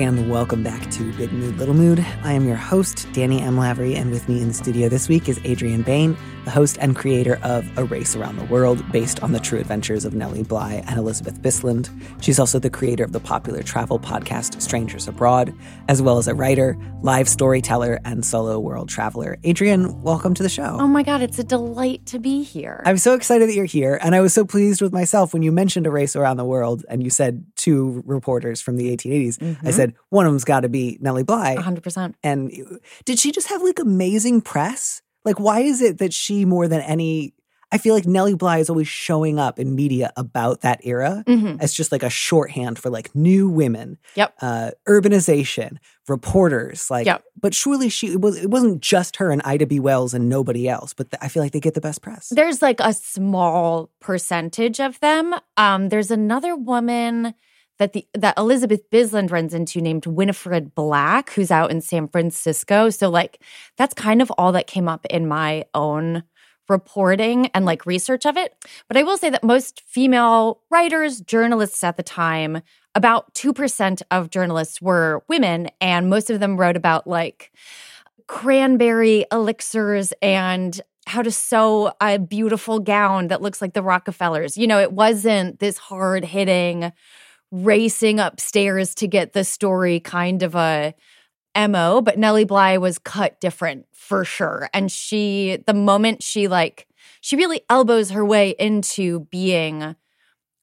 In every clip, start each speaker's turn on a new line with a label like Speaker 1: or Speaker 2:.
Speaker 1: And welcome back to Big Mood Little Mood. I am your host, Danny M. Lavery, and with me in the studio this week is Adrien Behn, the host and creator of A Race Around the World, based on the true adventures of Nellie Bly and Elizabeth Bisland. She's also the creator of the popular travel podcast Strangers Abroad, as well as a writer, live storyteller, and solo world traveler. Adrien, welcome to the show.
Speaker 2: Oh my God, it's a delight to be here.
Speaker 1: I'm so excited that you're here, and I was so pleased with myself when you mentioned A Race Around the World and you said two reporters from the 1880s. Mm-hmm. I said, one of them's got to be Nellie Bly.
Speaker 2: 100%.
Speaker 1: And did she just have like amazing press? Like, why is it that she, more than any, I feel like Nellie Bly is always showing up in media about that era mm-hmm. as just like a shorthand for like new women,
Speaker 2: yep,
Speaker 1: uh, urbanization, reporters, like. Yep. But surely she it was it wasn't just her and Ida B. Wells and nobody else. But I feel like they get the best press.
Speaker 2: There's like a small percentage of them. Um, there's another woman that the that Elizabeth Bisland runs into named Winifred Black, who's out in San Francisco. So like that's kind of all that came up in my own reporting and like research of it. But I will say that most female writers, journalists at the time, about 2% of journalists were women, and most of them wrote about like cranberry elixirs and how to sew a beautiful gown that looks like the Rockefellers. You know, it wasn't this hard hitting racing upstairs to get the story kind of a MO, but Nellie Bly was cut different for sure. And she, the moment she like, she really elbows her way into being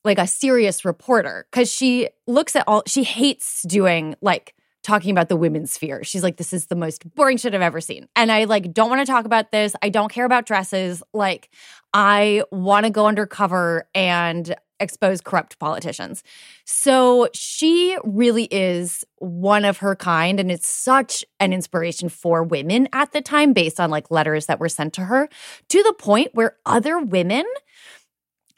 Speaker 2: like a serious reporter because she looks at all, she hates doing like talking about the women's sphere. She's like, this is the most boring shit I've ever seen. And I like don't want to talk about this. I don't care about dresses. Like, I want to go undercover and expose corrupt politicians. So she really is one of her kind. And it's such an inspiration for women at the time, based on like letters that were sent to her, to the point where other women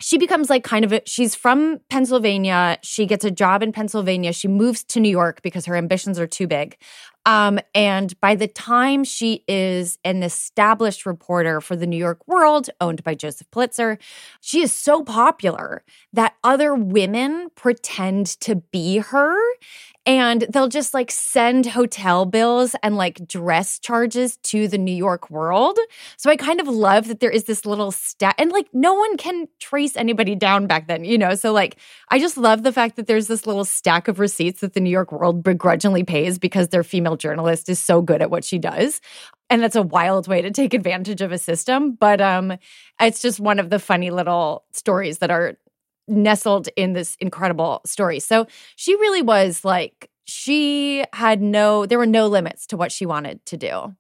Speaker 2: she becomes like kind of a, she's from Pennsylvania. She gets a job in Pennsylvania. She moves to New York because her ambitions are too big. Um, and by the time she is an established reporter for the New York World, owned by Joseph Pulitzer, she is so popular that other women pretend to be her and they'll just like send hotel bills and like dress charges to the New York world. So I kind of love that there is this little stat and like no one can trace anybody down back then, you know? So like I just love the fact that there's this little stack of receipts that the New York world begrudgingly pays because their female journalist is so good at what she does and that's a wild way to take advantage of a system but um it's just one of the funny little stories that are nestled in this incredible story. So she really was like, she had no, there were no limits to what she wanted to do.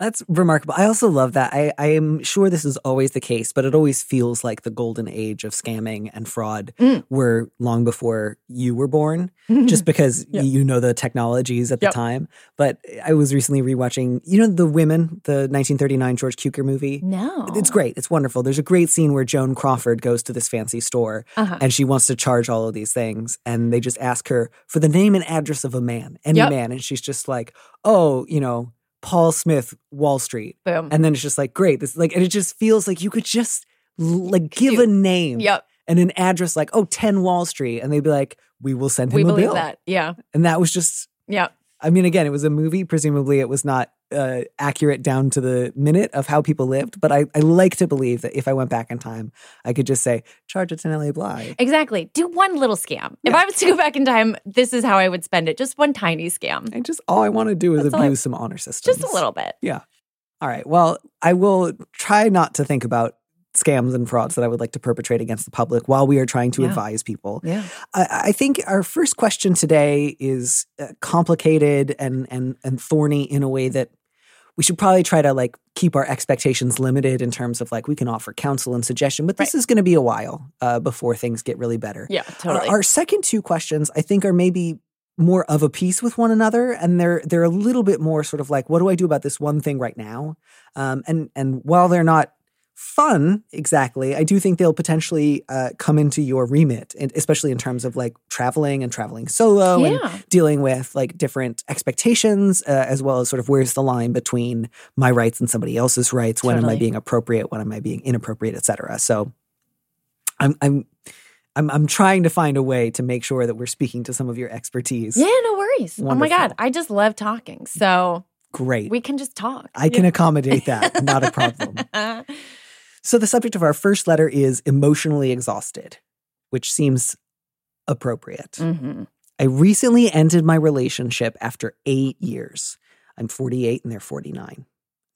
Speaker 1: That's remarkable. I also love that. I, I am sure this is always the case, but it always feels like the golden age of scamming and fraud mm. were long before you were born, just because yep. you know the technologies at yep. the time. But I was recently rewatching, you know, The Women, the 1939 George Cukor movie?
Speaker 2: No.
Speaker 1: It's great. It's wonderful. There's a great scene where Joan Crawford goes to this fancy store uh-huh. and she wants to charge all of these things. And they just ask her for the name and address of a man, any yep. man. And she's just like, oh, you know, Paul Smith, Wall Street.
Speaker 2: Boom.
Speaker 1: And then it's just like, great. This like, and it just feels like you could just like give a name.
Speaker 2: Yep.
Speaker 1: And an address like, oh, 10 Wall Street. And they'd be like, we will send him
Speaker 2: we
Speaker 1: a
Speaker 2: believe
Speaker 1: bill.
Speaker 2: that. Yeah.
Speaker 1: And that was just,
Speaker 2: yeah.
Speaker 1: I mean, again, it was a movie. Presumably, it was not uh, accurate down to the minute of how people lived. But I, I like to believe that if I went back in time, I could just say, charge it to Nellie Bly.
Speaker 2: Exactly. Do one little scam. Yeah. If I was to go back in time, this is how I would spend it. Just one tiny scam.
Speaker 1: And just all I want to do is That's abuse I, some honor systems.
Speaker 2: Just a little bit.
Speaker 1: Yeah. All right. Well, I will try not to think about scams and frauds that I would like to perpetrate against the public while we are trying to
Speaker 2: yeah.
Speaker 1: advise people.
Speaker 2: Yeah.
Speaker 1: I, I, think our first question today is uh, complicated and and and thorny in a way that we should probably try to like keep our expectations limited in terms of like we can offer counsel and suggestion, but this
Speaker 2: Right.
Speaker 1: is going to be a while uh, before things get really better.
Speaker 2: Yeah,
Speaker 1: Our-
Speaker 2: totally.
Speaker 1: Our, second two questions, I think, are maybe more of a piece with one another, and they're they're a little bit more sort of like, what do I do about this one thing right now? Um, and and while they're not fun exactly, I do think they'll potentially uh, come into your remit, and especially in terms of like traveling and traveling solo and dealing with like different expectations uh, as well as sort of where's the line between my rights and somebody else's rights when am i being appropriate when am i being inappropriate etc so i'm i'm I'm, I'm trying to find a way to make sure that we're speaking to some of your expertise.
Speaker 2: Yeah, no worries. Oh my God. I just love talking. So
Speaker 1: Great.
Speaker 2: we can just talk.
Speaker 1: I can accommodate that. Not a problem. So, the subject of our first letter is emotionally exhausted, which seems appropriate.
Speaker 2: hmm
Speaker 1: I recently ended my relationship after eight years. I'm 48 and they're 49.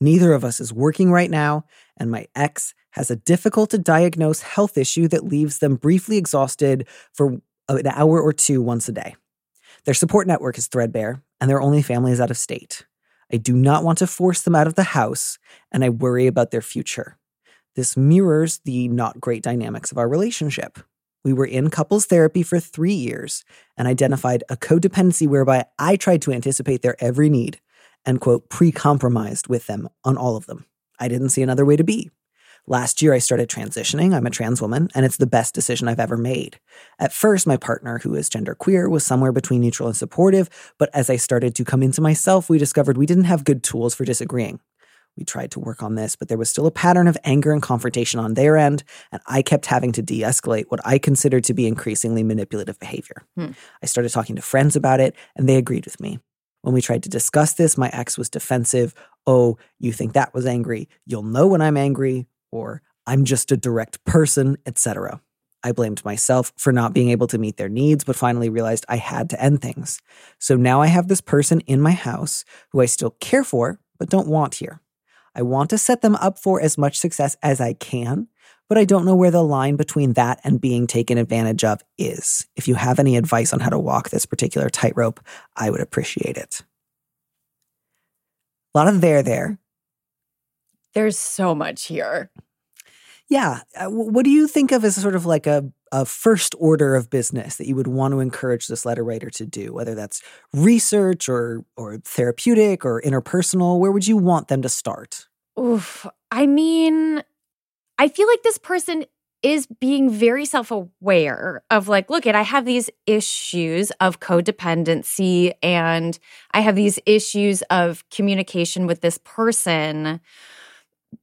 Speaker 1: Neither of us is working right now, and my ex has a difficult to diagnose health issue that leaves them briefly exhausted for an hour or two once a day. Their support network is threadbare, and their only family is out of state. I do not want to force them out of the house, and I worry about their future. This mirrors the not great dynamics of our relationship. We were in couples therapy for three years and identified a codependency whereby I tried to anticipate their every need and, quote, pre compromised with them on all of them. I didn't see another way to be. Last year, I started transitioning. I'm a trans woman, and it's the best decision I've ever made. At first, my partner, who is genderqueer, was somewhere between neutral and supportive, but as I started to come into myself, we discovered we didn't have good tools for disagreeing. We tried to work on this, but there was still a pattern of anger and confrontation on their end, and I kept having to de escalate what I considered to be increasingly manipulative behavior.
Speaker 2: Hmm.
Speaker 1: I started talking to friends about it, and they agreed with me. When we tried to discuss this, my ex was defensive. Oh, you think that was angry? You'll know when I'm angry, or I'm just a direct person, etc. I blamed myself for not being able to meet their needs, but finally realized I had to end things. So now I have this person in my house who I still care for, but don't want here. I want to set them up for as much success as I can, but I don't know where the line between that and being taken advantage of is. If you have any advice on how to walk this particular tightrope, I would appreciate it. A lot of there there.
Speaker 2: There's so much here.
Speaker 1: Yeah. Uh, what do you think of as sort of like a, a first order of business that you would want to encourage this letter writer to do, whether that's research or or therapeutic or interpersonal? Where would you want them to start?
Speaker 2: Oof. I mean, I feel like this person is being very self aware of like, look, at I have these issues of codependency and I have these issues of communication with this person.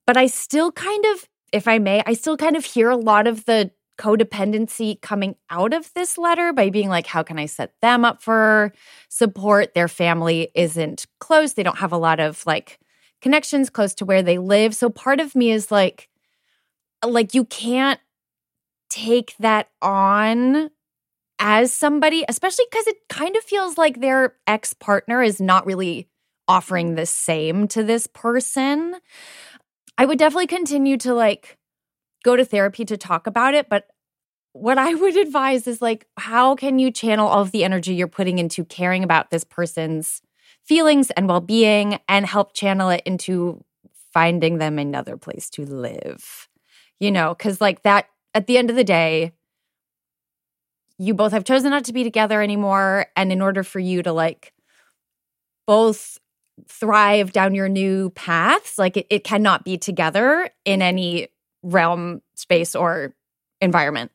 Speaker 2: But I still kind of, if I may, I still kind of hear a lot of the codependency coming out of this letter by being like, how can I set them up for support? Their family isn't close. They don't have a lot of like connections close to where they live. So part of me is like, like you can't take that on as somebody, especially because it kind of feels like their ex partner is not really offering the same to this person. I would definitely continue to like go to therapy to talk about it, but what I would advise is like, how can you channel all of the energy you're putting into caring about this person's feelings and well being and help channel it into finding them another place to live? You know, because like that, at the end of the day, you both have chosen not to be together anymore. And in order for you to like both thrive down your new paths, like it, it cannot be together in any realm, space, or environment.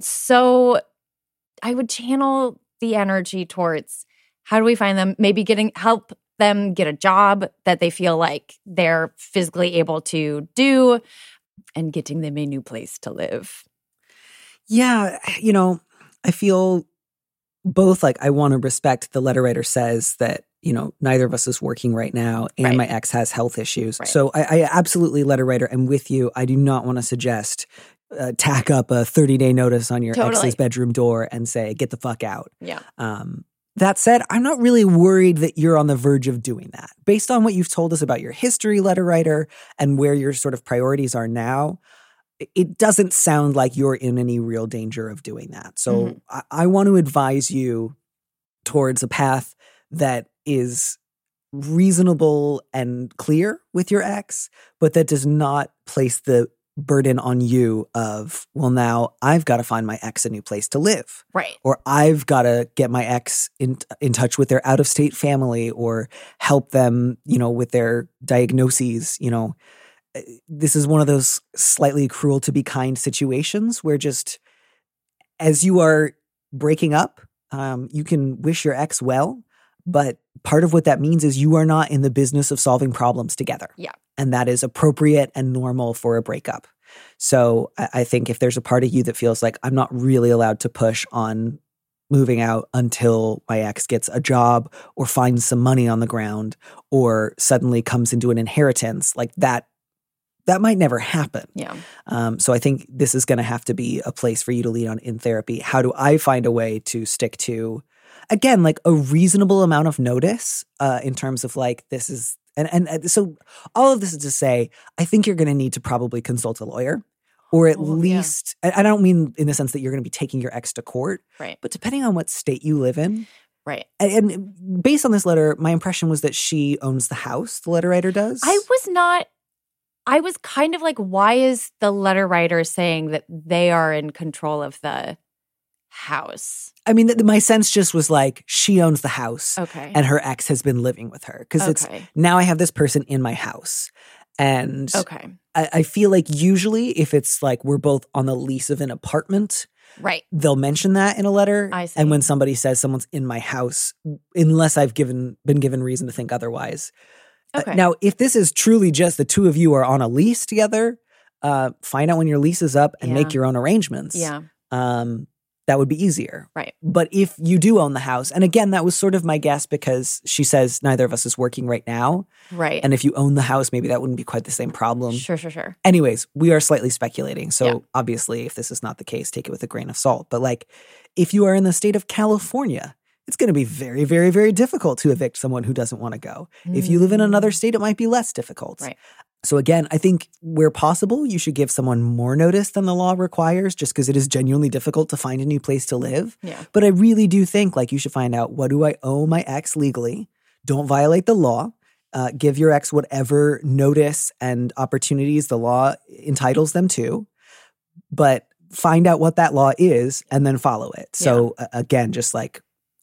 Speaker 2: So I would channel the energy towards how do we find them? Maybe getting help them get a job that they feel like they're physically able to do and getting them a new place to live.
Speaker 1: Yeah, you know, I feel both like I want to respect the letter writer says that, you know, neither of us is working right now and
Speaker 2: Right.
Speaker 1: my ex has health issues.
Speaker 2: Right.
Speaker 1: So I, I absolutely, letter writer, am with you. I do not want to suggest uh, tack up a 30 day notice on your
Speaker 2: Totally.
Speaker 1: ex's bedroom door and say, get the fuck out.
Speaker 2: Yeah.
Speaker 1: Um, that said, I'm not really worried that you're on the verge of doing that. Based on what you've told us about your history, letter writer, and where your sort of priorities are now, it doesn't sound like you're in any real danger of doing that. So
Speaker 2: Mhm.
Speaker 1: I, I want to advise you towards a path that is reasonable and clear with your ex, but that does not place the burden on you of, well, now I've got to find my ex a new place to live.
Speaker 2: Right.
Speaker 1: Or I've got to get my ex in in touch with their out of state family or help them, you know, with their diagnoses, you know. Eh, this is one of those slightly cruel to be kind situations where just as you are breaking up, um, you can wish your ex well, but part of what that means is you are not in the business of solving problems together.
Speaker 2: Yeah.
Speaker 1: And that is appropriate and normal for a breakup. So I, think if there's a part of you that feels like I'm not really allowed to push on moving out until my ex gets a job or finds some money on the ground or suddenly comes into an inheritance, like that that might never happen.
Speaker 2: Yeah.
Speaker 1: Um, so I think this is going to have to be a place for you to lean on in therapy. How do I find a way to stick to, again, like a reasonable amount of notice uh, in terms of like this is and and uh, so all of this is to say, I think you're going to need to probably consult a lawyer. Or at
Speaker 2: yeah.
Speaker 1: least, I I don't mean in the sense that you're going to be taking your ex to court,
Speaker 2: Right.
Speaker 1: but depending on what state you live in,
Speaker 2: Right.
Speaker 1: and based on this letter, my impression was that she owns the house. The letter writer does.
Speaker 2: I was not. I was kind of like, why is the letter writer saying that they are in control of the house?
Speaker 1: I mean, th- my sense just was like she owns the house,
Speaker 2: Okay.
Speaker 1: and her ex has been living with her because it's now I have this person in my house, and
Speaker 2: Okay.
Speaker 1: I, I feel like usually if it's like we're both on the lease of an apartment,
Speaker 2: Right.
Speaker 1: they'll mention that in a letter.
Speaker 2: I see.
Speaker 1: And when somebody says someone's in my house, unless I've given been given reason to think otherwise. Uh,
Speaker 2: Okay.
Speaker 1: now, if this is truly just the two of you are on a lease together, uh, find out when your lease is up and make your own arrangements.
Speaker 2: Yeah.
Speaker 1: Um, that would be easier.
Speaker 2: Right.
Speaker 1: But if you do own the house, and again, that was sort of my guess because she says neither of us is working right now.
Speaker 2: Right.
Speaker 1: And if you own the house, maybe that wouldn't be quite the same problem.
Speaker 2: sure. Sure. Sure.
Speaker 1: Anyways, we are slightly speculating. So
Speaker 2: Yeah.
Speaker 1: obviously, if this is not the case, take it with a grain of salt. But like, if you are in the state of California, it's going to be very, very, very difficult to evict someone who doesn't want to go. If you live in another state, it might be less difficult.
Speaker 2: Mm. Right.
Speaker 1: So again, I think where possible, you should give someone more notice than the law requires, just because it is genuinely difficult to find a new place to live.
Speaker 2: Yeah.
Speaker 1: But I really do think like you should find out what do I owe my ex legally. Don't violate the law. Uh, give your ex whatever notice and opportunities the law entitles them to, but find out what that law is and then follow it. So a- again, just like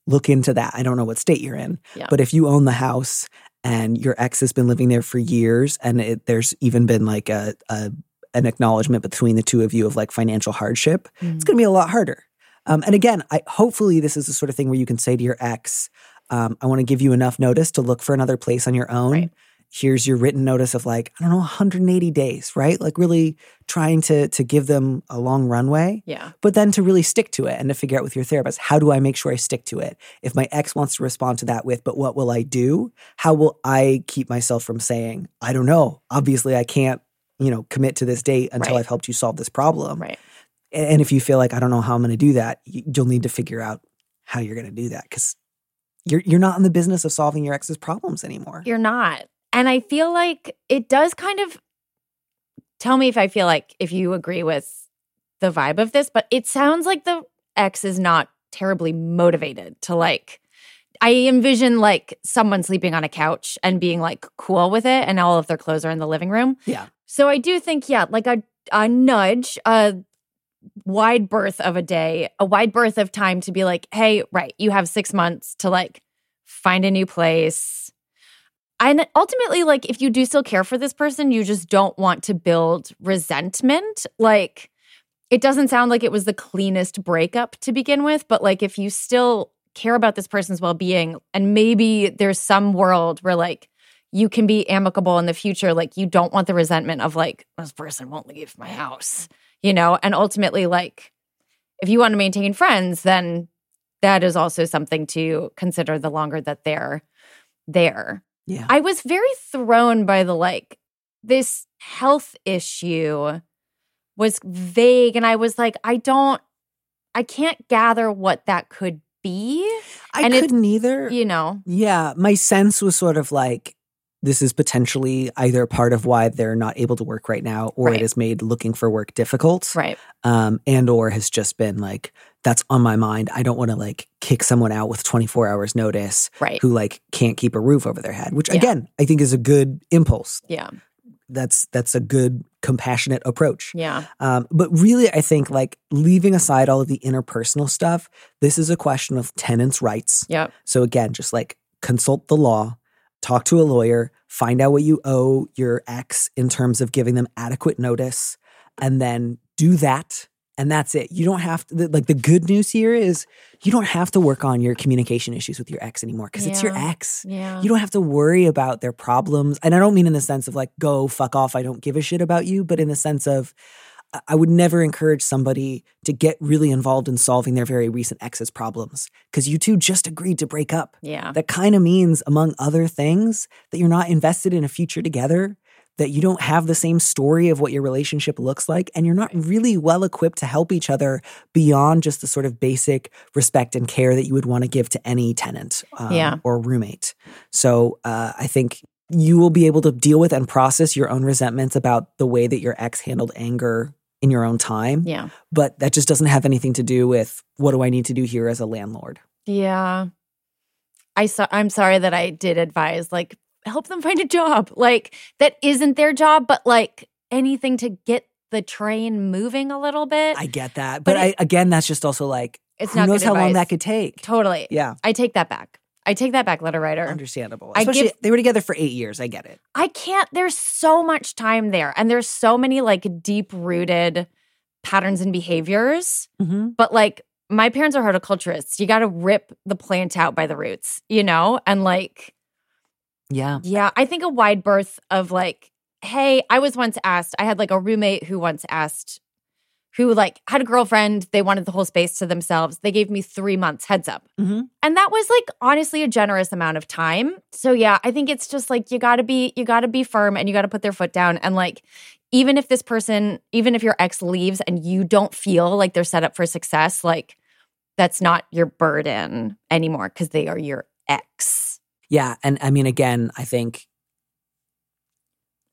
Speaker 1: look into that. I don't know what state you're in,
Speaker 2: Yeah.
Speaker 1: but if you own the house and your ex has been living there for years, and it, there's even been like a, a an acknowledgement between the two of you of like financial hardship, it's going to be a lot harder. Um, and again, I hopefully this is the sort of thing where you can say to your ex, um, "I want to give you enough notice to look for another place on your own."
Speaker 2: Right.
Speaker 1: Here's your written notice of like I don't know 180 days, right? Like really trying to to give them a long runway,
Speaker 2: Yeah.
Speaker 1: but then to really stick to it and to figure out with your therapist how do I make sure I stick to it? If my ex wants to respond to that with, "But what will I do?" How will I keep myself from saying, "I don't know. Obviously, I can't." You know, commit to this date until
Speaker 2: Right.
Speaker 1: I've helped you solve this problem.
Speaker 2: Right.
Speaker 1: And if you feel like I don't know how I'm going to do that, you'll need to figure out how you're going to do that because you're you're not in the business of solving your ex's problems anymore.
Speaker 2: You're not. And I feel like it does kind of tell me if I feel like if you agree with the vibe of this, but it sounds like the ex is not terribly motivated to like I envision like someone sleeping on a couch and being like cool with it and all of their clothes are in the living room.
Speaker 1: Yeah.
Speaker 2: So I do think, yeah, like a a nudge, a wide berth of a day, a wide berth of time to be like, hey, right, you have six months to like find a new place. And ultimately, like, if you do still care for this person, you just don't want to build resentment. Like, it doesn't sound like it was the cleanest breakup to begin with, but like, if you still care about this person's well being, and maybe there's some world where like you can be amicable in the future, like, you don't want the resentment of like, this person won't leave my house, you know? And ultimately, like, if you want to maintain friends, then that is also something to consider the longer that they're there.
Speaker 1: Yeah.
Speaker 2: I was very thrown by the like this health issue was vague and I was like I don't I can't gather what that could be,
Speaker 1: I
Speaker 2: and it-
Speaker 1: couldn't either.
Speaker 2: you know.
Speaker 1: Yeah, my sense was sort of like this is potentially either part of why they're not able to work right now, or
Speaker 2: Right.
Speaker 1: it has made looking for work difficult,
Speaker 2: Right.
Speaker 1: um, and or has just been like that's on my mind. I don't want to like kick someone out with 24 hours notice
Speaker 2: Right.
Speaker 1: who like can't keep a roof over their head, which
Speaker 2: Yeah.
Speaker 1: again, I think is a good impulse.
Speaker 2: Yeah.
Speaker 1: That's that's a good compassionate approach.
Speaker 2: Yeah.
Speaker 1: Um, but really, I think like leaving aside all of the interpersonal stuff, this is a question of tenants' rights.
Speaker 2: Yep.
Speaker 1: So again, just like consult the law, talk to a lawyer, find out what you owe your ex in terms of giving them adequate notice, and then do that. And that's it. You don't have to, the- like, the good news here is you don't have to work on your communication issues with your ex anymore because it's your ex.
Speaker 2: Yeah.
Speaker 1: You don't have to worry about their problems. And I don't mean in the sense of like, go fuck off, I don't give a shit about you, but in the sense of, I- I would never encourage somebody to get really involved in solving their very recent ex's problems because you two just agreed to break up.
Speaker 2: yeah.
Speaker 1: That kind of means, among other things, that you're not invested in a future together, that you don't have the same story of what your relationship looks like, and you're not really well equipped to help each other beyond just the sort of basic respect and care that you would want to give to any tenant um,
Speaker 2: Yeah.
Speaker 1: or roommate. So uh, I think you will be able to deal with and process your own resentments about the way that your ex handled anger in your own time.
Speaker 2: Yeah.
Speaker 1: But that just doesn't have anything to do with what do I need to do here as a landlord.
Speaker 2: Yeah. I saw I'm sorry that I did advise like help them find a job. Like that isn't their job, but like anything to get the train moving a little bit.
Speaker 1: I get that. But,
Speaker 2: But
Speaker 1: I, again, that's just also like,
Speaker 2: it's
Speaker 1: who
Speaker 2: not
Speaker 1: knows how long that could take?
Speaker 2: Totally.
Speaker 1: Yeah,
Speaker 2: I take that back. I take that back, letter writer.
Speaker 1: understandable.
Speaker 2: I give-
Speaker 1: they were together for eight years. I get it.
Speaker 2: I can't, there's so much time there and there's so many like deep rooted patterns and behaviors.
Speaker 1: Mm-hmm.
Speaker 2: But like my parents are horticulturists. You got to rip the plant out by the roots, you know? And like,
Speaker 1: Yeah.
Speaker 2: Yeah, I think a wide berth of like, hey, I was once asked, I had like a roommate who once asked, who like had a girlfriend, they wanted the whole space to themselves. They gave me three months heads up.
Speaker 1: Mm-hmm.
Speaker 2: And that was like honestly a generous amount of time. So yeah, I think it's just like you gotta be, you gotta be firm and you gotta put their foot down. And like, even if this person, even if your ex leaves and you don't feel like they're set up for success, like that's not your burden anymore because they are your ex.
Speaker 1: Yeah. And I mean, again, I think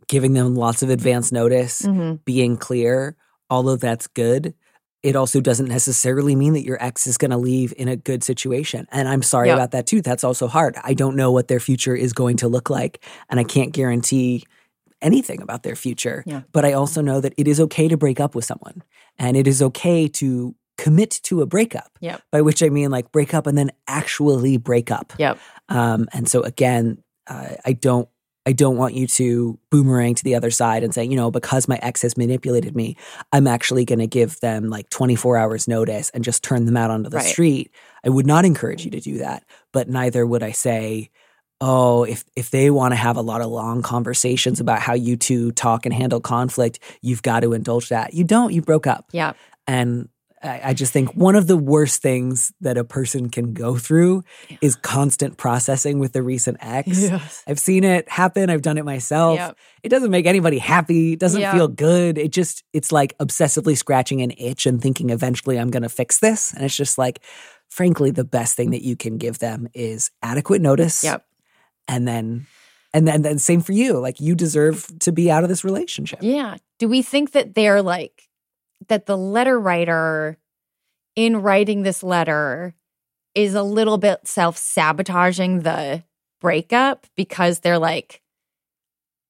Speaker 1: giving them lots of advance notice,
Speaker 2: Mhm.
Speaker 1: being clear, all of that's good. It also doesn't necessarily mean that your ex is going to leave in a good situation. And I'm sorry
Speaker 2: Yeah.
Speaker 1: about that too. That's also hard. I don't know what their future is going to look like. And I can't guarantee anything about their future.
Speaker 2: Yeah.
Speaker 1: But I also know that it is okay to break up with someone and it is okay to commit to a breakup.
Speaker 2: Yep.
Speaker 1: By which I mean like break up and then actually break up.
Speaker 2: Yep.
Speaker 1: Um, and so again, uh, I don't I don't want you to boomerang to the other side and say, you know, because my ex has manipulated me, I'm actually going to give them like 24 hours notice and just turn them out onto the
Speaker 2: Right.
Speaker 1: street. I would not encourage you to do that, but neither would I say, oh, if if they want to have a lot of long conversations about how you two talk and handle conflict, you've got to indulge that. You don't, you broke up.
Speaker 2: Yeah.
Speaker 1: And I, I just think one of the worst things that a person can go through
Speaker 2: Yeah.
Speaker 1: is constant processing with the recent ex.
Speaker 2: Yes.
Speaker 1: I've seen it happen. I've done it myself.
Speaker 2: Yep.
Speaker 1: It doesn't make anybody happy. It doesn't
Speaker 2: Yeah.
Speaker 1: feel good. It just, it's like obsessively scratching an itch and thinking eventually I'm going to fix this. And it's just like, frankly, the best thing that you can give them is adequate notice.
Speaker 2: Yep.
Speaker 1: And then, and then, then same for you. Like you deserve to be out of this relationship.
Speaker 2: Yeah. Do we think that they're like that the letter writer in writing this letter is a little bit self-sabotaging the breakup because they're like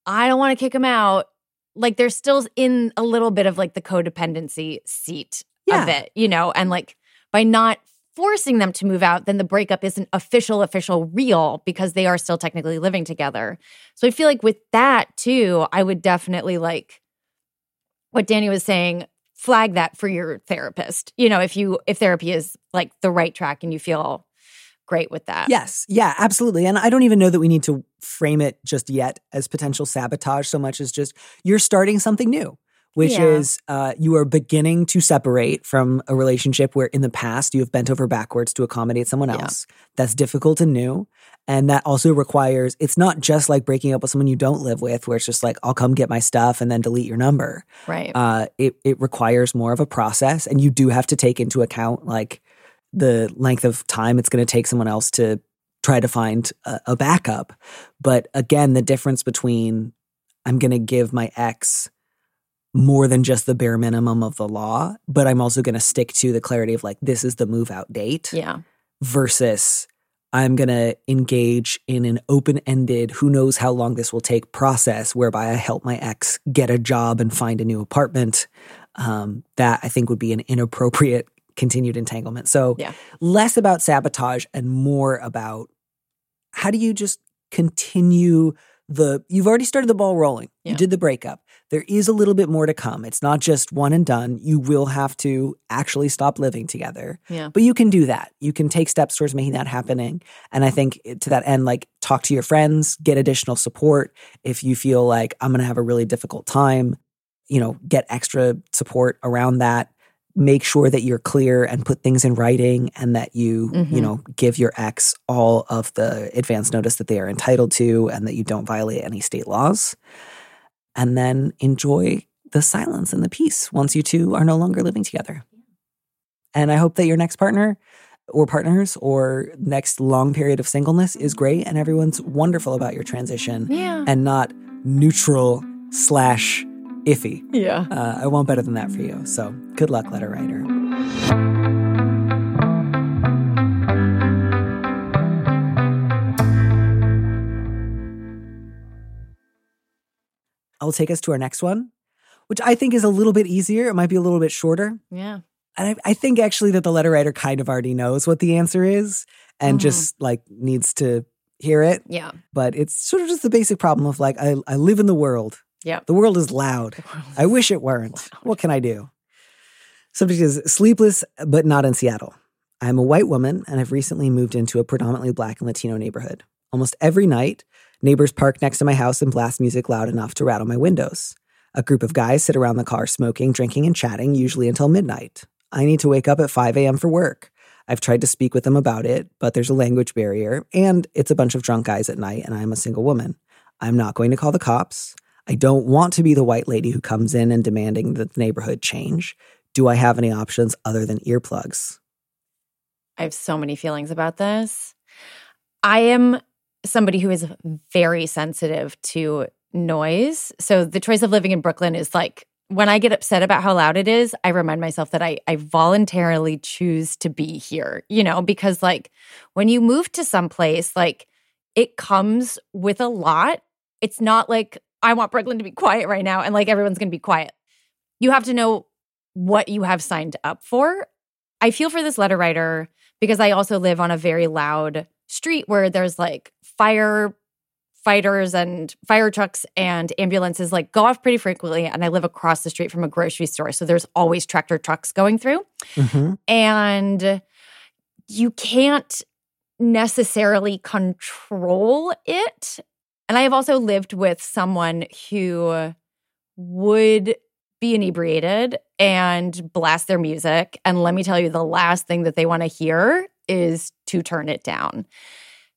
Speaker 2: I don't want to kick him out. Like they're still in a little bit of like the codependency seat of it, you know, and like by not forcing them to move out, then the breakup isn't official, official, real because they are still technically living together. So I feel like with that too, I would definitely like what Danny was saying, flag that for your therapist. You know, if you if therapy is like the right track and you feel great with that.
Speaker 1: Yes. Yeah, absolutely. And I don't even know that we need to frame it just yet as potential sabotage so much as just you're starting something new, which
Speaker 2: Yeah.
Speaker 1: is uh, you are beginning to separate from a relationship where in the past you have bent over backwards to accommodate someone
Speaker 2: Yeah.
Speaker 1: else. That's difficult and new. And that also requires, it's not just like breaking up with someone you don't live with, where it's just like, I'll come get my stuff and then delete your number
Speaker 2: Right.
Speaker 1: uh, it it requires more of a process, and you do have to take into account like the length of time it's going to take someone else to try to find a, a backup. But again, the difference between I'm going to give my ex more than just the bare minimum of the law, but I'm also going to stick to the clarity of like, this is the move out date
Speaker 2: Yeah.
Speaker 1: versus I'm going to engage in an open ended, who knows how long this will take process whereby I help my ex get a job and find a new apartment. Um, that I think would be an inappropriate continued entanglement. So,
Speaker 2: Yeah.
Speaker 1: less about sabotage and more about how do you just continue the you've already started the ball rolling.
Speaker 2: Yeah.
Speaker 1: You did the breakup. There is a little bit more to come. It's not just one and done. You will have to actually stop living together.
Speaker 2: Yeah.
Speaker 1: But you can do that. You can take steps towards making that happening. And I think to that end, like talk to your friends, get additional support. If you feel like I'm going to have a really difficult time, you know, get extra support around that. Make sure that you're clear and put things in writing and that you, you
Speaker 2: Mhm.
Speaker 1: know, give your ex all of the advance notice that they are entitled to and that you don't violate any state laws. And then enjoy the silence and the peace once you two are no longer living together. And I hope that your next partner or partners or next long period of singleness is great and everyone's wonderful about your transition
Speaker 2: Yeah.
Speaker 1: and not neutral slash iffy.
Speaker 2: Yeah.
Speaker 1: Uh, I want better than that for you. So good luck, letter writer. I'll take us to our next one, which I think is a little bit easier. It might be a little bit shorter.
Speaker 2: Yeah.
Speaker 1: And I, I think actually that the letter writer kind of already knows what the answer is and
Speaker 2: Mhm.
Speaker 1: just like needs to hear it.
Speaker 2: Yeah.
Speaker 1: But it's sort of just the basic problem of like, I, I live in the world.
Speaker 2: Yeah.
Speaker 1: The world is loud. I wish it weren't. What can I do? Subject is sleepless, but not in Seattle. I'm a white woman and I've recently moved into a predominantly black and Latino neighborhood. Almost every night, neighbors park next to my house and blast music loud enough to rattle my windows. A group of guys sit around the car smoking, drinking, and chatting, usually until midnight. I need to wake up at 5 a.m. for work. I've tried to speak with them about it, but there's a language barrier, and it's a bunch of drunk guys at night, and I'm a single woman. I'm not going to call the cops. I don't want to be the white lady who comes in and demanding that the neighborhood change. Do I have any options other than earplugs?
Speaker 2: I have so many feelings about this. I am somebody who is very sensitive to noise. So the choice of living in Brooklyn is like when I get upset about how loud it is, I remind myself that I I voluntarily choose to be here, you know, because like when you move to some place, like it comes with a lot. It's not like I want Brooklyn to be quiet right now and like everyone's going to be quiet. You have to know what you have signed up for. I feel for this letter writer because I also live on a very loud street where there's like fire fighters and fire trucks and ambulances like go off pretty frequently and I live across the street from a grocery store so there's always tractor trucks going through
Speaker 1: Mm-hmm.
Speaker 2: and you can't necessarily control it. And I have also lived with someone who would be inebriated and blast their music. And let me tell you, the last thing that they want to hear is to turn it down.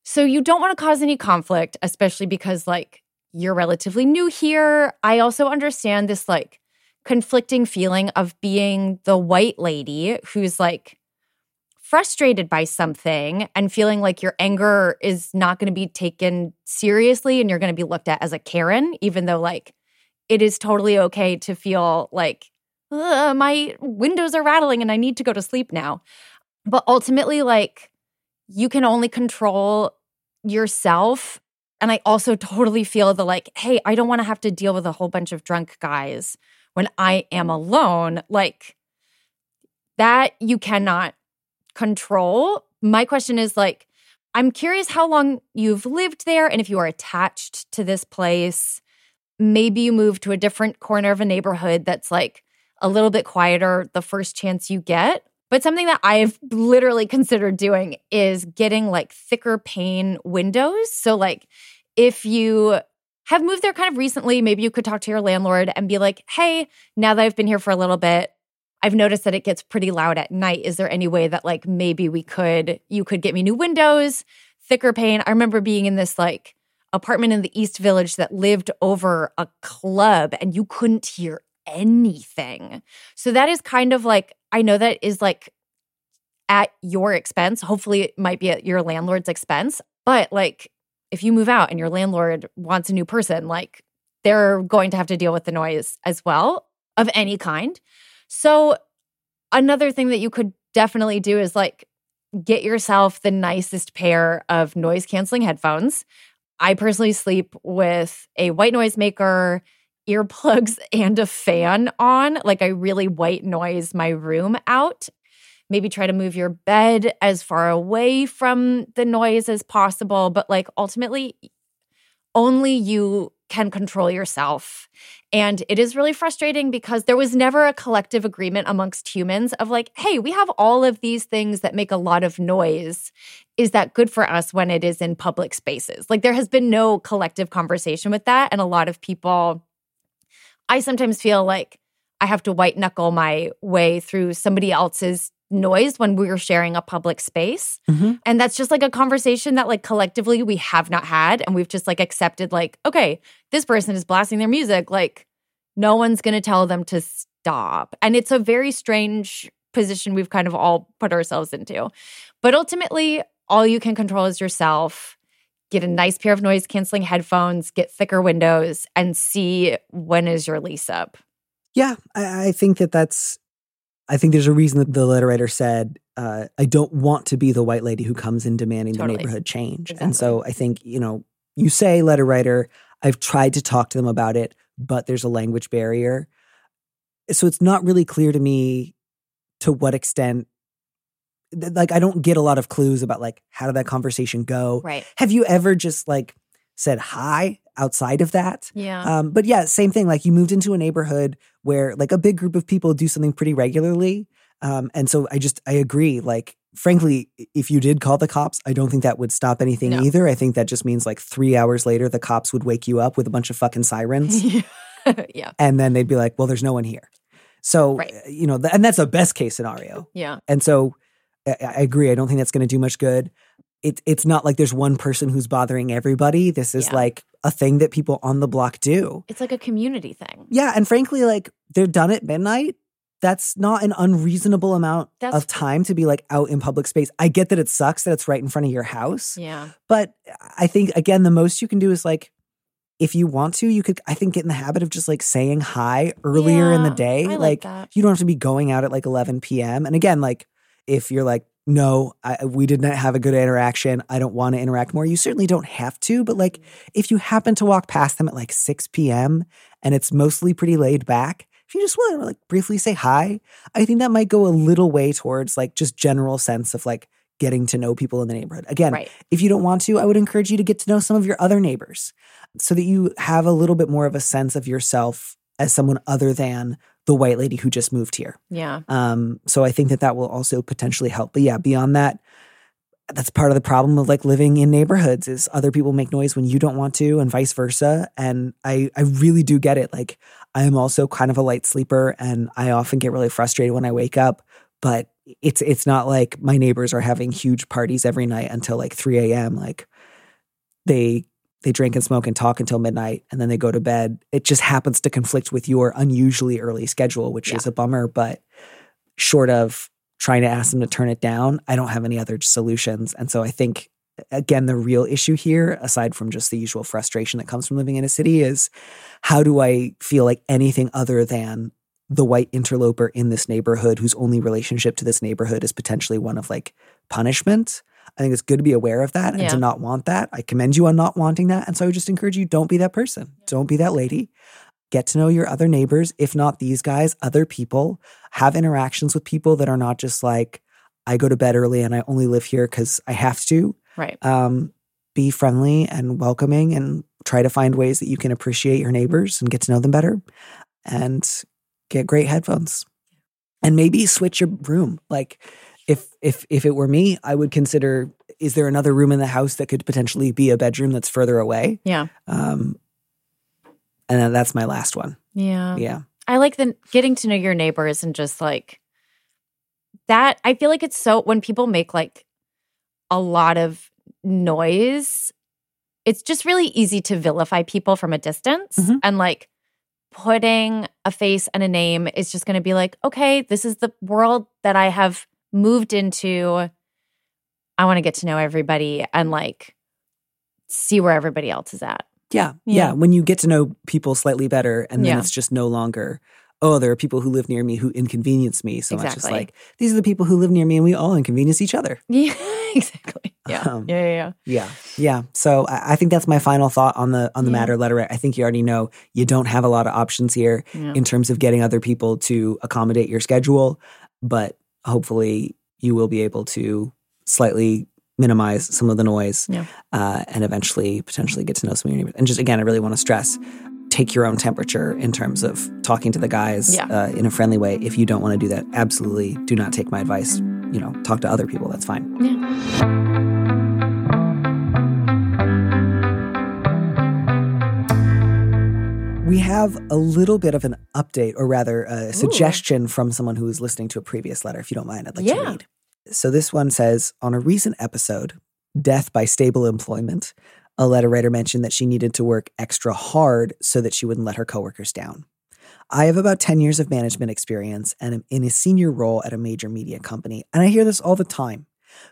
Speaker 2: So you don't want to cause any conflict, especially because, like, you're relatively new here. I also understand this, like, conflicting feeling of being the white lady who's like frustrated by something and feeling like your anger is not going to be taken seriously and you're going to be looked at as a Karen, even though like it is totally okay to feel like my windows are rattling and I need to go to sleep now. But ultimately, like you can only control yourself. And I also totally feel the like, hey, I don't want to have to deal with a whole bunch of drunk guys when I am mm-hmm. alone, like that you cannot control. My question is like, I'm curious how long you've lived there and if you are attached to this place. Maybe you move to a different corner of a neighborhood that's like a little bit quieter the first chance you get. But something that I've literally considered doing is getting like thicker pane windows. So, like, if you have moved there kind of recently, maybe you could talk to your landlord and be like, hey, now that I've been here for a little bit, I've noticed that it gets pretty loud at night. Is there any way that like maybe we could, you could get me new windows, thicker pane? I remember being in this like apartment in the East Village that lived over a club and you couldn't hear anything. So that is kind of like, I know that is like at your expense. Hopefully it might be at your landlord's expense, but like if you move out and your landlord wants a new person, like they're going to have to deal with the noise as well. of any kind. So, another thing that you could definitely do is like get yourself the nicest pair of noise canceling headphones. I personally sleep with a white noise maker, earplugs, and a fan on. Like, I really white noise my room out. Maybe try to move your bed as far away from the noise as possible. But, like, ultimately, only you can control yourself. And it is really frustrating because there was never a collective agreement amongst humans of like, hey, we have all of these things that make a lot of noise. Is that good for us when it is in public spaces? Like, there has been no collective conversation with that. And a lot of people, I sometimes feel like I have to white knuckle my way through somebody else's noise when we're sharing a public space.
Speaker 1: Mm-hmm.
Speaker 2: And that's just like a conversation that like collectively we have not had and we've just like accepted like okay, this person is blasting their music like no one's going to tell them to stop. And it's a very strange position we've kind of all put ourselves into. But ultimately, all you can control is yourself. Get a nice pair of noise canceling headphones, get thicker windows, and see when is your lease up.
Speaker 1: Yeah, I, I think that that's. I think there's a reason that the letter writer said, uh, "I don't want to be the white lady who comes in demanding
Speaker 2: Totally.
Speaker 1: the neighborhood change."
Speaker 2: Exactly.
Speaker 1: And so I think you know, you say letter writer. I've tried to talk to them about it, but there's a language barrier, so it's not really clear to me to what extent. Like, I don't get a lot of clues about like how did that conversation go.
Speaker 2: Right.
Speaker 1: Have you ever just like said hi outside of that?
Speaker 2: Yeah.
Speaker 1: Um, but yeah, same thing. Like you moved into a neighborhood where like a big group of people do something pretty regularly. Um, and so I just I agree. Like, frankly, if you did call the cops, I don't think that would stop anything
Speaker 2: No.
Speaker 1: either. I think that just means like three hours later, the cops would wake you up with a bunch of fucking sirens,
Speaker 2: yeah.
Speaker 1: and then they'd be like, "Well, there's no one here." So
Speaker 2: Right.
Speaker 1: you know, th- and that's a best case scenario.
Speaker 2: Yeah.
Speaker 1: And so I, agree. I don't think that's going to do much good. It, it's not like there's one person who's bothering everybody. This is
Speaker 2: Yeah.
Speaker 1: like a thing that people on the block do.
Speaker 2: It's like a community thing.
Speaker 1: Yeah, and frankly, like they're done at midnight. That's not an unreasonable amount
Speaker 2: That's-
Speaker 1: of time to be like out in public space. I get that it sucks that it's right in front of your house,
Speaker 2: Yeah.
Speaker 1: but I think again, the most you can do is like, if you want to, you could, I think, get in the habit of just like saying hi earlier in the day.
Speaker 2: I like
Speaker 1: like you don't have to be going out at like 11 p.m. And again, like if you're like, no, I, we did not have a good interaction. I don't want to interact more. You certainly don't have to. But like, if you happen to walk past them at like 6 p.m. and it's mostly pretty laid back, if you just want to like briefly say hi, I think that might go a little way towards like just general sense of like getting to know people in the neighborhood. Again,
Speaker 2: Right.
Speaker 1: if you don't want to, I would encourage you to get to know some of your other neighbors so that you have a little bit more of a sense of yourself as someone other than the white lady who just moved here.
Speaker 2: Yeah.
Speaker 1: Um, so I think that that will also potentially help. But yeah, beyond that, that's part of the problem of like living in neighborhoods is other people make noise when you don't want to and vice versa. And I, I really do get it. Like I am also kind of a light sleeper and I often get really frustrated when I wake up, but it's, it's not like my neighbors are having huge parties every night until like 3 a.m. Like they, they drink and smoke and talk until midnight and then they go to bed. It just happens to conflict with your unusually early schedule, which
Speaker 2: Yeah.
Speaker 1: is a bummer. But short of trying to ask them to turn it down, I don't have any other solutions. And so I think, again, the real issue here, aside from just the usual frustration that comes from living in a city, is how do I feel like anything other than the white interloper in this neighborhood whose only relationship to this neighborhood is potentially one of like punishment? I think it's good to be aware of that and
Speaker 2: Yeah.
Speaker 1: to not want that. I commend you on not wanting that. And so I would just encourage you don't be that person. Don't be that lady. Get to know your other neighbors, if not these guys, other people. Have interactions with people that are not just like, I go to bed early and I only live here because I have to.
Speaker 2: Right.
Speaker 1: Um, be friendly and welcoming and try to find ways that you can appreciate your neighbors and get to know them better and get great headphones. And maybe switch your room. Like if if if it were me, I would consider is there another room in the house that could potentially be a bedroom that's further away?
Speaker 2: Yeah.
Speaker 1: Um and then that's my last one.
Speaker 2: Yeah.
Speaker 1: Yeah.
Speaker 2: I like the getting to know your neighbors and just like that. I feel like it's so when people make like a lot of noise, it's just really easy to vilify people from a distance
Speaker 1: Mhm.
Speaker 2: and like putting a face and a name is just going to be like, okay, this is the world that I have moved into. I want to get to know everybody and like see where everybody else is at.
Speaker 1: Yeah,
Speaker 2: Yeah.
Speaker 1: yeah. When you get to know people slightly better, and then
Speaker 2: Yeah.
Speaker 1: it's just no longer oh, there are people who live near me who inconvenience me so much. It's like these are the people who live near me and we all inconvenience each other.
Speaker 2: Yeah, exactly. Yeah.
Speaker 1: Um,
Speaker 2: yeah, yeah, yeah.
Speaker 1: Yeah, yeah. So I, I think that's my final thought on the on the
Speaker 2: Yeah.
Speaker 1: matter letter. I think you already know you don't have a lot of options here
Speaker 2: Yeah.
Speaker 1: in terms of getting other people to accommodate your schedule, but hopefully you will be able to slightly minimize some of the noise
Speaker 2: Yeah.
Speaker 1: uh, and eventually potentially get to know some of your neighbors. And just again, I really want to stress. Take your own temperature in terms of talking to the guys
Speaker 2: Yeah.
Speaker 1: uh, in a friendly way. If you don't want to do that, absolutely do not take my advice. You know, talk to other people. That's fine.
Speaker 2: Yeah.
Speaker 1: We have a little bit of an update, or rather, a suggestion from someone who was listening to a previous letter. If you don't mind, I'd like to read. So this one says On a recent episode, Death by Stable Employment, a letter writer mentioned that she needed to work extra hard so that she wouldn't let her coworkers down. I have about 10 years of management experience and am in a senior role at a major media company, and I hear this all the time.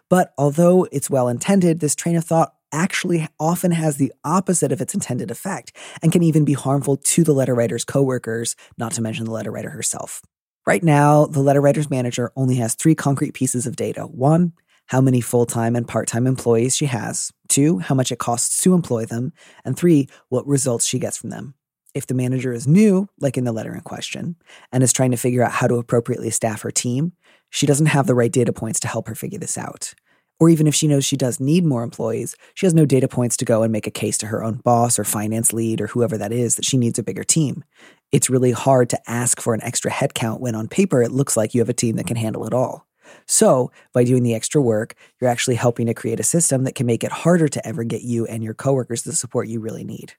Speaker 1: But although it's well intended, this train of thought actually often has the opposite of its intended effect and can even be harmful to the letter writer's coworkers, not to mention the letter writer herself. Right now, the letter writer's manager only has three concrete pieces of data. One, how many full time and part time employees she has. Two, how much it costs to employ them. And three, what results she gets from them. If the manager is new, like in the letter in question, and is trying to figure out how to appropriately staff her team, she doesn't have the right data points to help her figure this out. Or even if she knows she does need more employees, she has no data points to go and make a case to her own boss or finance lead or whoever that is that she needs a bigger team. It's really hard to ask for an extra headcount when on paper it looks like you have a team that can handle it all. So, by doing the extra work, you're actually helping to create a system that can make it harder to ever get you and your coworkers the support you really need.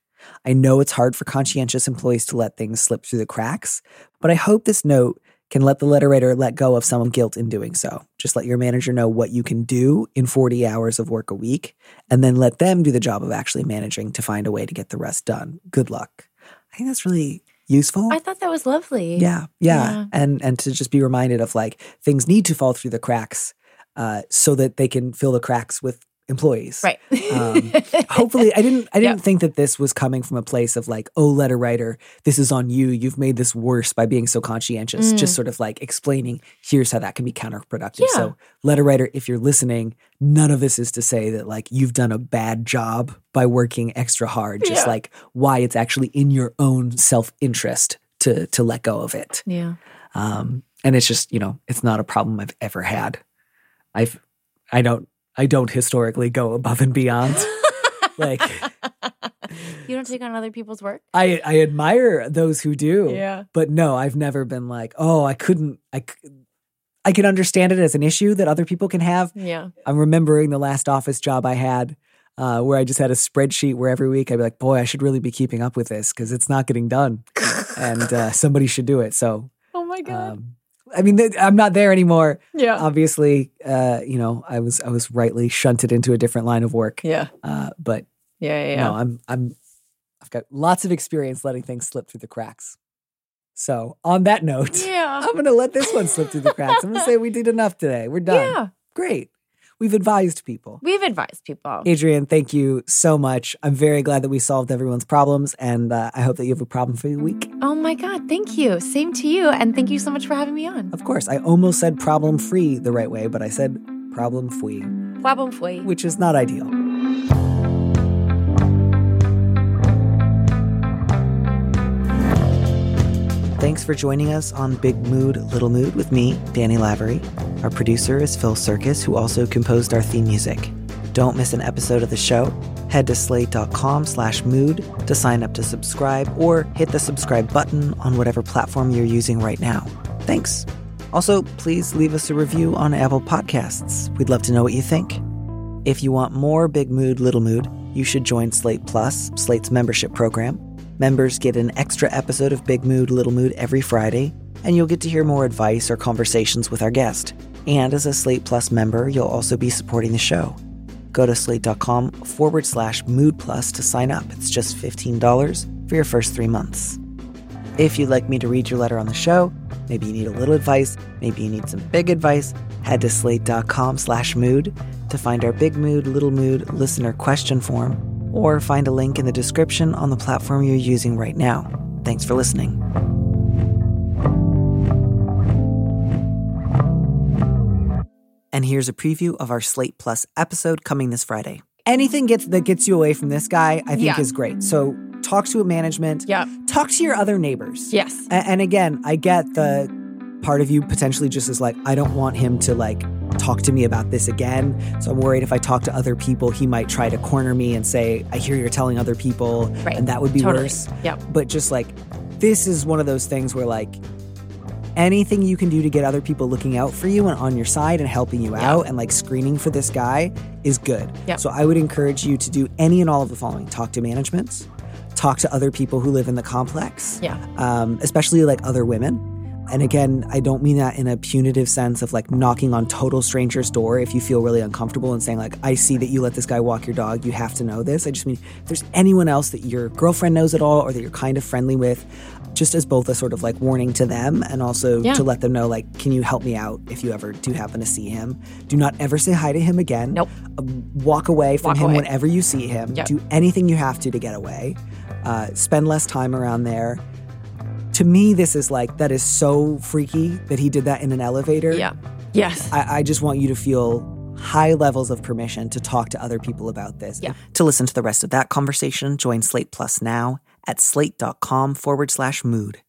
Speaker 1: I know it's hard for conscientious employees to let things slip through the cracks, but I hope this note can let the letter writer let go of some guilt in doing so. Just let your manager know what you can do in 40 hours of work a week, and then let them do the job of actually managing to find a way to get the rest done. Good luck. I think that's really useful.
Speaker 2: I thought that was lovely.
Speaker 1: Yeah, yeah,
Speaker 2: Yeah.
Speaker 1: and and to just be reminded of like things need to fall through the cracks, uh, so that they can fill the cracks with employees.
Speaker 2: Right.
Speaker 1: Um, Hopefully, I didn't. I didn't
Speaker 2: Yep.
Speaker 1: think that this was coming from a place of like, oh, letter writer, this is on you. You've made this worse by being so conscientious.
Speaker 2: Mm.
Speaker 1: Just sort of like explaining, here's how that can be counterproductive.
Speaker 2: Yeah.
Speaker 1: So, letter writer, if you're listening, none of this is to say that like you've done a bad job by working extra hard. Just
Speaker 2: Yeah.
Speaker 1: like why it's actually in your own self interest to to let go of it.
Speaker 2: yeah.
Speaker 1: Um, and it's just, you know, it's not a problem I've ever had. I've, I don't, I don't historically go above and beyond. like,
Speaker 2: you don't take on other people's work?
Speaker 1: I, I admire those who do,
Speaker 2: Yeah.
Speaker 1: but no, I've never been like, oh, I couldn't, i i can understand it as an issue that other people can have.
Speaker 2: Yeah.
Speaker 1: I'm remembering the last office job I had. Uh, where I just had a spreadsheet where every week I'd be like, boy, I should really be keeping up with this because it's not getting done. and uh, somebody should do it. So,
Speaker 2: Oh my God.
Speaker 1: um, I mean, I'm not there anymore.
Speaker 2: yeah.
Speaker 1: obviously uh you know i was i was rightly shunted into a different line of work
Speaker 2: yeah.
Speaker 1: uh but
Speaker 2: Yeah. Yeah.
Speaker 1: no i'm i'm i've got lots of experience letting things slip through the cracks so on that note
Speaker 2: Yeah.
Speaker 1: i'm gonna let this one slip through the cracks i'm gonna say we did enough today we're done
Speaker 2: Yeah.
Speaker 1: great we've advised people
Speaker 2: We've advised people.
Speaker 1: Adrien thank you so much i'm very glad that we solved everyone's problems and uh, i hope that you have a problem free week
Speaker 2: Oh my God. Thank you. Same to you. And thank you so much for having me on.
Speaker 1: of course i almost said problem free the right way but i said problem free
Speaker 2: Problem fui.
Speaker 1: which is not ideal Thanks for joining us on Big Mood, Little Mood with me, Danny Lavery. Our producer is Phil Surkis, who also composed our theme music. Don't miss an episode of the show. Head to slate.com slash mood to sign up to subscribe or hit the subscribe button on whatever platform you're using right now. Thanks. Also, please leave us a review on Apple Podcasts. We'd love to know what you think. If you want more Big Mood, Little Mood, you should join Slate Plus, Slate's membership program. Members get an extra episode of Big Mood, Little Mood every Friday, and you'll get to hear more advice or conversations with our guest. And as a Slate Plus member, you'll also be supporting the show. Go to slate.com forward slash mood plus to sign up. It's just $15 for your first three months. If you'd like me to read your letter on the show, maybe you need a little advice, maybe you need some big advice, head to slate.com slash mood to find our big mood, little mood listener question form, or find a link in the description on the platform you're using right now. Thanks for listening. And here's a preview of our Slate Plus episode coming this Friday. Anything gets that gets you away from this guy, I think
Speaker 2: Yeah.
Speaker 1: is great. So talk to a management.
Speaker 2: Yeah.
Speaker 1: Talk to your other neighbors.
Speaker 2: Yes.
Speaker 1: A- And again, I get the part of you potentially just is like, I don't want him to like talk to me about this again. So I'm worried if I talk to other people, he might try to corner me and say, I hear you're telling other people.
Speaker 2: Right.
Speaker 1: And that would be
Speaker 2: Totally.
Speaker 1: worse.
Speaker 2: Yep.
Speaker 1: But just like, this is one of those things where like, anything you can do to get other people looking out for you and on your side and helping you out and like screening for this guy is good.
Speaker 2: Yep.
Speaker 1: So I would encourage you to do any and all of the following talk to managements, talk to other people who live in the complex
Speaker 2: Yeah.
Speaker 1: um, especially like other women. And again, I don't mean that in a punitive sense of like knocking on total strangers' door if you feel really uncomfortable and saying like, "I see that you let this guy walk your dog. You have to know this." I just mean if there's anyone else that your girlfriend knows at all or that you're kind of friendly with, just as both a sort of like warning to them and also
Speaker 2: Yeah.
Speaker 1: to let them know like, "Can you help me out if you ever do happen to see him? Do not ever say hi to him again.
Speaker 2: Nope.
Speaker 1: Uh, walk away from
Speaker 2: Walk
Speaker 1: him
Speaker 2: away.
Speaker 1: whenever you see him.
Speaker 2: Yep.
Speaker 1: Do anything you have to to get away. Uh, spend less time around there to me, this is like that is so freaky that he did that in an elevator.
Speaker 2: Yeah. Yes.
Speaker 1: I, I just want you to feel high levels of permission to talk to other people about this.
Speaker 2: Yeah.
Speaker 1: To listen to the rest of that conversation, join Slate Plus now at slate.com forward slash mood.